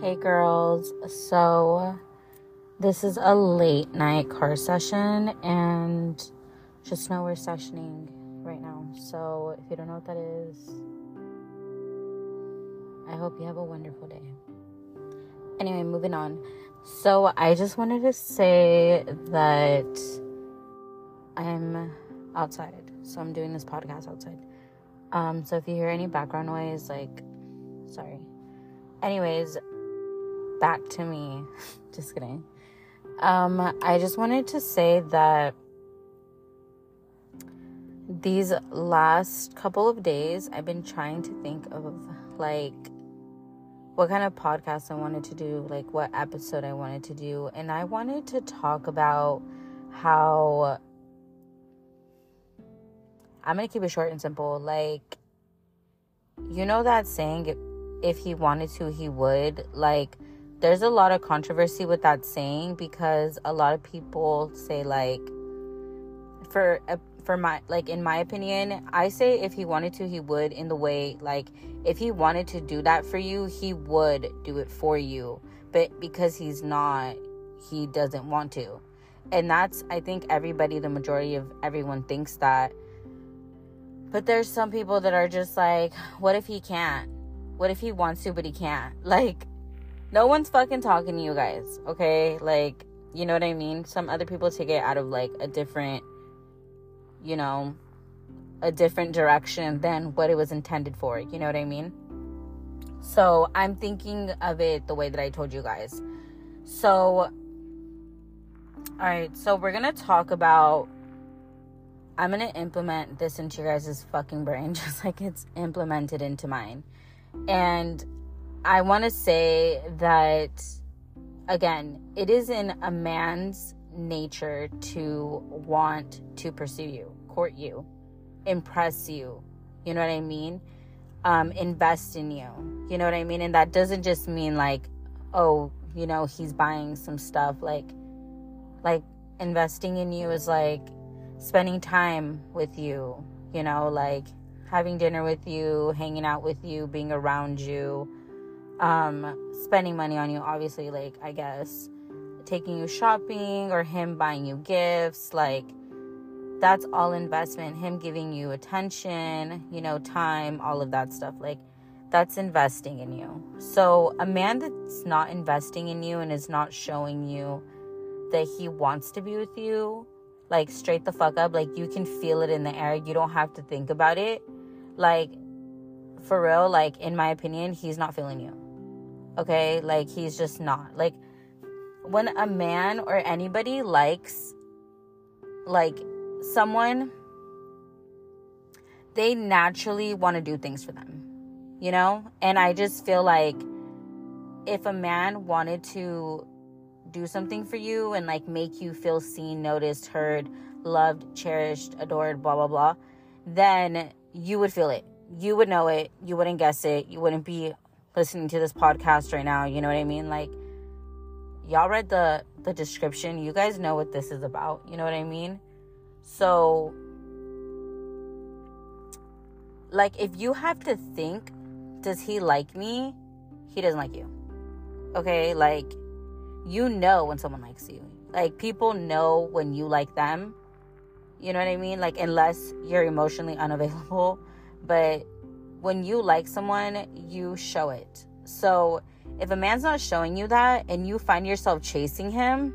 Hey girls, so this is a late night car session, and just know we're sessioning right now. So if you don't know what that is, I hope you have a wonderful day. Anyway, moving on. So I just wanted to say that I'm outside, so I'm doing this podcast outside. Um, so if you hear any background noise, like, sorry. Anyways, back to me. just kidding. Um, I just wanted to say that these last couple of days, I've been trying to think of like what kind of podcast I wanted to do, like what episode I wanted to do, and I wanted to talk about how I'm gonna keep it short and simple. Like, you know that saying, if he wanted to, he would. Like, there's a lot of controversy with that saying because a lot of people say like, for uh, for my like in my opinion, I say if he wanted to, he would. In the way like, if he wanted to do that for you, he would do it for you. But because he's not, he doesn't want to. And that's I think everybody, the majority of everyone thinks that but there's some people that are just like, what if he can't? What if he wants to, but he can't? Like, no one's fucking talking to you guys, okay? Like, you know what I mean? Some other people take it out of like a different, you know, a different direction than what it was intended for. You know what I mean? So I'm thinking of it the way that I told you guys. So, all right, so we're gonna talk about I'm gonna implement this into your guys' fucking brain just like it's implemented into mine. And I wanna say that, again, it is in a man's nature to want to pursue you, court you, impress you. You know what I mean? Um, invest in you. You know what I mean? And that doesn't just mean like, oh, you know, he's buying some stuff. Like, like investing in you is like spending time with you, you know, like having dinner with you, hanging out with you, being around you, um, spending money on you, obviously, like, I guess, taking you shopping or him buying you gifts, like, that's all investment. Him giving you attention, you know, time, all of that stuff. Like, that's investing in you. So, a man that's not investing in you and is not showing you that he wants to be with you like straight the fuck up like you can feel it in the air you don't have to think about it like for real like in my opinion he's not feeling you okay like he's just not like when a man or anybody likes like someone they naturally want to do things for them you know and i just feel like if a man wanted to do something for you and like make you feel seen, noticed, heard, loved, cherished, adored, blah, blah, blah, then you would feel it. You would know it. You wouldn't guess it. You wouldn't be listening to this podcast right now. You know what I mean? Like, y'all read the the description. You guys know what this is about. You know what I mean? So, like, if you have to think, does he like me? He doesn't like you. Okay? Like, you know when someone likes you. Like people know when you like them. You know what I mean? Like unless you're emotionally unavailable, but when you like someone, you show it. So if a man's not showing you that and you find yourself chasing him,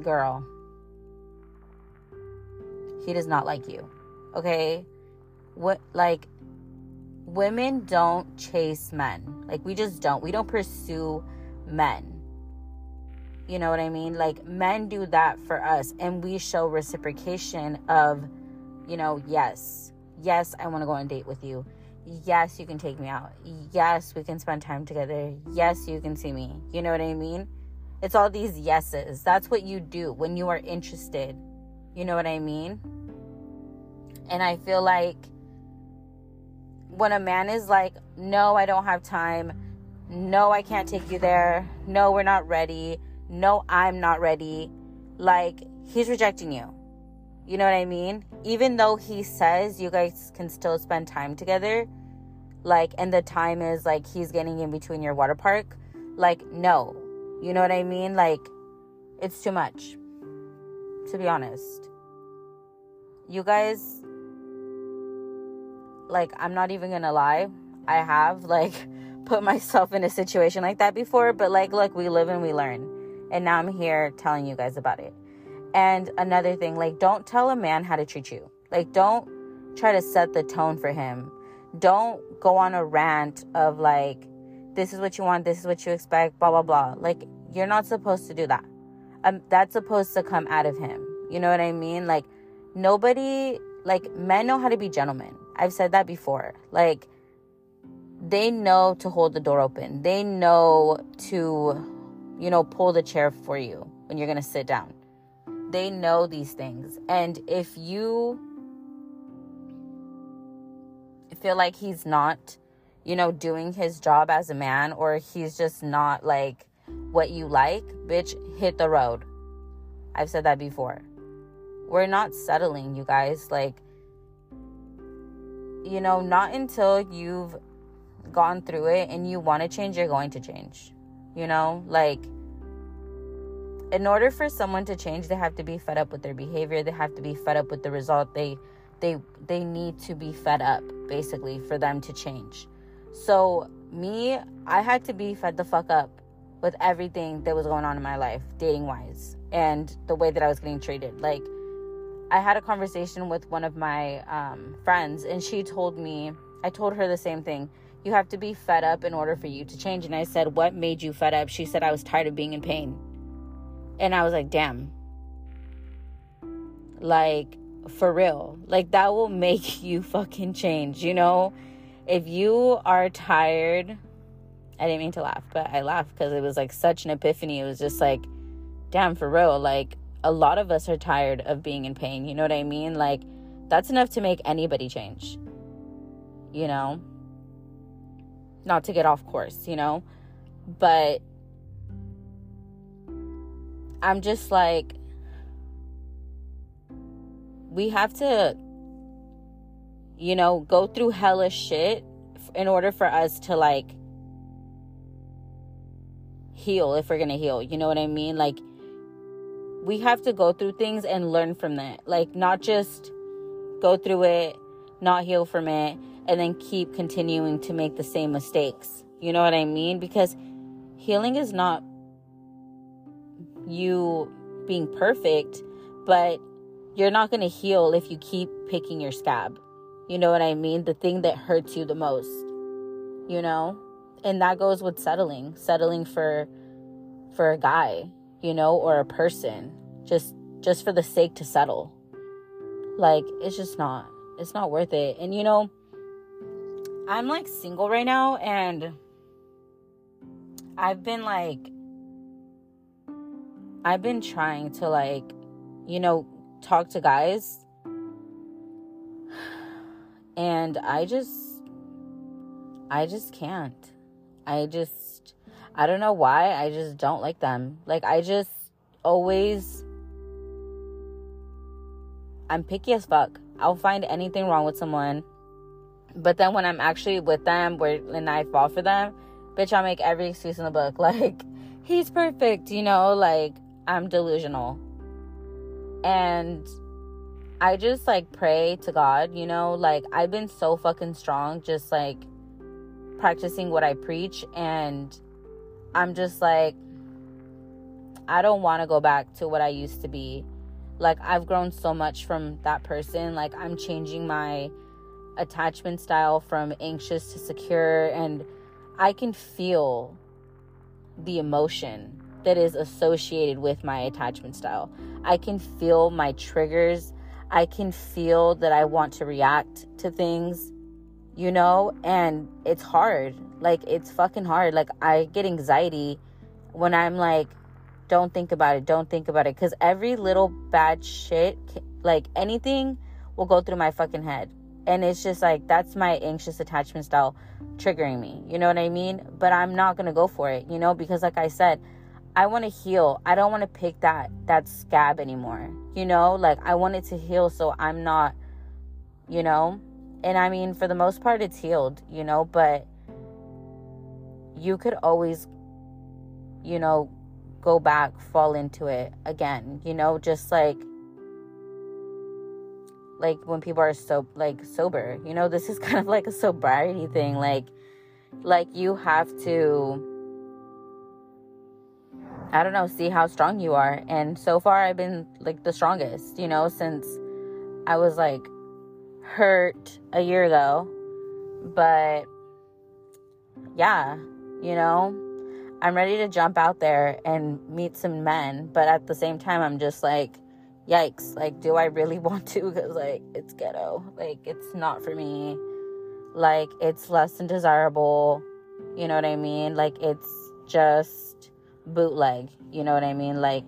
girl, he does not like you. Okay? What like women don't chase men. Like we just don't. We don't pursue men you know what I mean? Like men do that for us and we show reciprocation of, you know, yes, yes, I want to go on a date with you. Yes, you can take me out. Yes, we can spend time together. Yes, you can see me. You know what I mean? It's all these yeses. That's what you do when you are interested. You know what I mean? And I feel like when a man is like, no, I don't have time. No, I can't take you there. No, we're not ready no, I'm not ready. Like, he's rejecting you. You know what I mean? Even though he says you guys can still spend time together, like and the time is like he's getting in between your water park like no. You know what i mean? Like it's too much to be honest. You guys like i'm not even gonna lie. I have like put myself in a situation like that before but like look we live and we learn. And now i'm here telling you guys about it and another thing like don't tell a man how to treat you. Like don't try to set the tone for him. Don't go on a rant of like this is what you want this is what you expect blah blah blah. Like you're not supposed to do that. Um, that's supposed to come out of him. You know what i mean? Like nobody like men know how to be gentlemen. I've said that before. Like they know to hold the door open. They know to you know pull the chair for you when you're gonna sit down they know these things and if you feel like he's not, you know, doing his job as a man or he's just not like what you like, bitch, hit the road. I've said that before. We're not settling, you guys. Like, you know, not until you've gone through it and you want to change, you're going to change. You know, like, in order for someone to change, they have to be fed up with their behavior. They have to be fed up with the result they they they need to be fed up basically for them to change. So me i had to be fed the fuck up with everything that was going on in my life dating wise and the way that i was getting treated. Like i had a conversation with one of my um, friends and she told me i told her the same thing. You have to be fed up in order for you to change. And i said what made you fed up? She said i was tired of being in pain and i was like damn like for real. Like that will make you fucking change, you know? If you are tired, I didn't mean to laugh, but I laughed because it was like such an epiphany. It was just like, damn, for real. Like a lot of us are tired of being in pain. You know what I mean? Like that's enough to make anybody change. You know? Not to get off course, you know? But I'm just like, we have to you know go through hellish shit in order for us to like heal if we're gonna heal you know what i mean? Like we have to go through things and learn from that. Like not just go through it not heal from it and then keep continuing to make the same mistakes you know what i mean? Because healing is not you being perfect but you're not going to heal if you keep picking your scab. You know what I mean? The thing that hurts you the most. You know? And that goes with settling, settling for for a guy, you know, or a person just just for the sake to settle. Like it's just not it's not worth it. And you know, I'm like single right now and I've been like I've been trying to like you know talk to guys and I just I just can't. I just I don't know why. I just don't like them. Like I just always I'm picky as fuck. I'll find anything wrong with someone. But then when I'm actually with them where and I fall for them, bitch, I'll make every excuse in the book. Like, he's perfect, you know, like I'm delusional. And I just like pray to God, you know, like I've been so fucking strong just like practicing what I preach and I'm just like I don't want to go back to what I used to be. Like I've grown so much from that person. Like I'm changing my attachment style from anxious to secure and I can feel the emotion that is associated with my attachment style. I can feel my triggers. I can feel that I want to react to things, you know, and it's hard. Like, it's fucking hard. Like, I get anxiety when I'm like, don't think about it, don't think about it. Because every little bad shit, like anything, will go through my fucking head. And it's just like, that's my anxious attachment style triggering me. You know what I mean? But I'm not going to go for it, you know, because like I said, I want to heal. I don't want to pick that that scab anymore. You know, like I want it to heal so I'm not, you know, and I mean, for the most part, it's healed, you know, but you could always, you know, go back, fall into it again, you know, just like like when people are so like sober you know this is kind of like a sobriety thing like like you have to i don't know see how strong you are. And so far i've been like the strongest you know since i was like hurt a year ago. But yeah you know i'm ready to jump out there and meet some men. But at the same time i'm just like yikes like do i really want to? Because like it's ghetto. Like it's not for me. Like it's less than desirable. You know what i mean? Like it's just bootleg you know what i mean like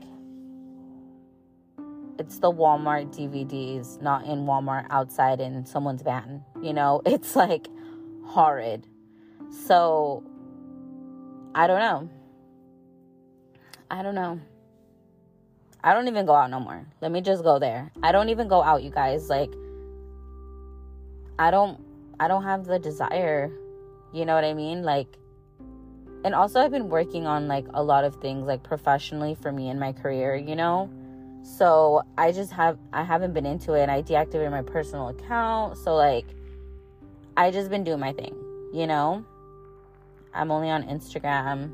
it's the walmart dvds not in walmart outside in someone's van you know it's like horrid so i don't know i don't know I don't even go out no more. Let me just go there. I don't even go out, you guys. Like I don't I don't have the desire. You know what I mean? Like and also I've been working on like a lot of things like professionally for me in my career, you know? So I just have I haven't been into it and I deactivated my personal account. So like I just been doing my thing, you know? I'm only on Instagram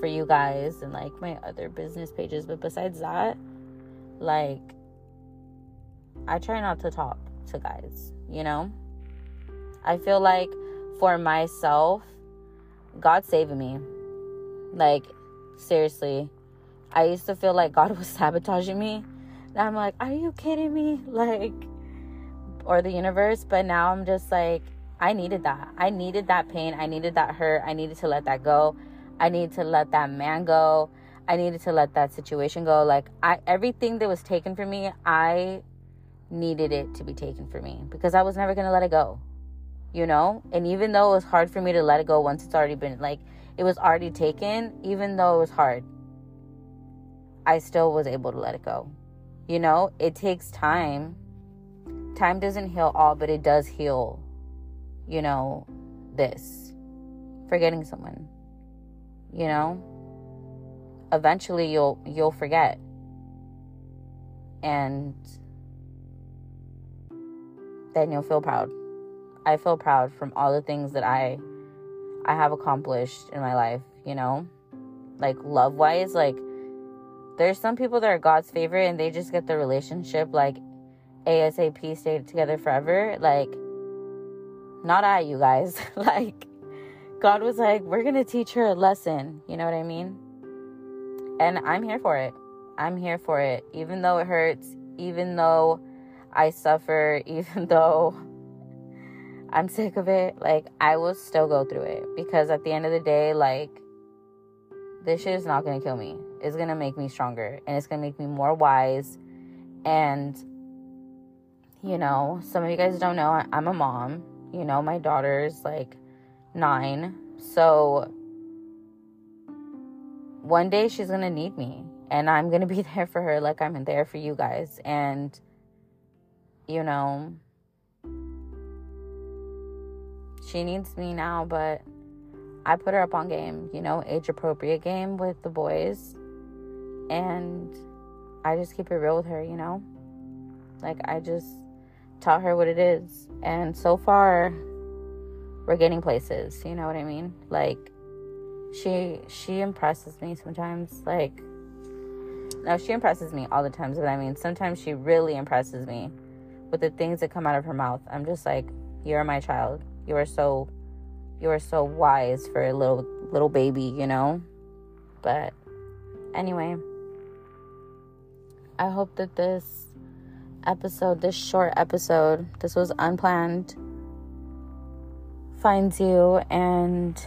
for you guys and like my other business pages. But besides that, like, I try not to talk to guys, you know? I feel like for myself, God saving me. Like, seriously. I used to feel like God was sabotaging me. And I'm like, are you kidding me? Like, or the universe. But now I'm just like, I needed that. I needed that pain. I needed that hurt. I needed to let that go. I needed to let that man go. I needed to let that situation go. Like I everything that was taken from me, I needed it to be taken from me because I was never going to let it go. You know? And even though it was hard for me to let it go once it's already been like it was already taken, even though it was hard, I still was able to let it go. You know, it takes time. Time doesn't heal all, but it does heal, you know, this. Forgetting someone you know eventually you'll you'll forget and then you'll feel proud i feel proud from all the things that i i have accomplished in my life you know like love wise like there's some people that are god's favorite and they just get the relationship like asap stay together forever like not i you guys like God was like, we're going to teach her a lesson. You know what I mean? And I'm here for it. I'm here for it. Even though it hurts, even though I suffer, even though I'm sick of it, like, I will still go through it. Because at the end of the day, like, this shit is not to kill me. It's to make me stronger and it's to make me more wise. And, you know, some of you guys don't know, I'm a mom. You know, my daughter's like nine. So one day she's to need me and I'm to be there for her like I'm there for you guys. And, you know, she needs me now, but I put her up on game, you know, age appropriate game with the boys. And I just keep it real with her, you know? Like, I just taught her what it is. And so far, we're getting places you know what i mean like she she impresses me sometimes like no she impresses me all the times but i mean sometimes she really impresses me with the things that come out of her mouth i'm just like you're my child you are so you are so wise for a little little baby you know but anyway i hope that this episode this short episode this was unplanned finds you. And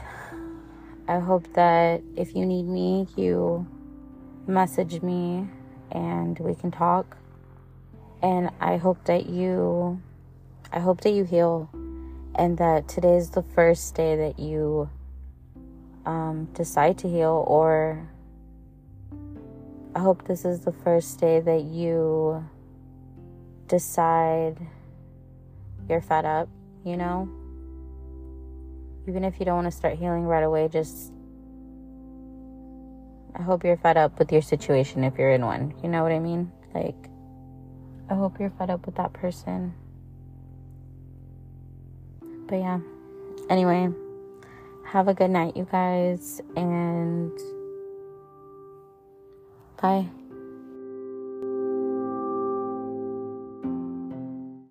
I hope that if you need me, you message me and we can talk. And I hope that you, I hope that you heal and that today is the first day that you um, decide to heal, or I hope this is the first day that you decide you're fed up, you know? Even if you don't want to start healing right away, just I hope you're fed up with your situation if you're in one. You know what I mean? Like, I hope you're fed up with that person. But yeah. Anyway, have a good night, you guys, and bye.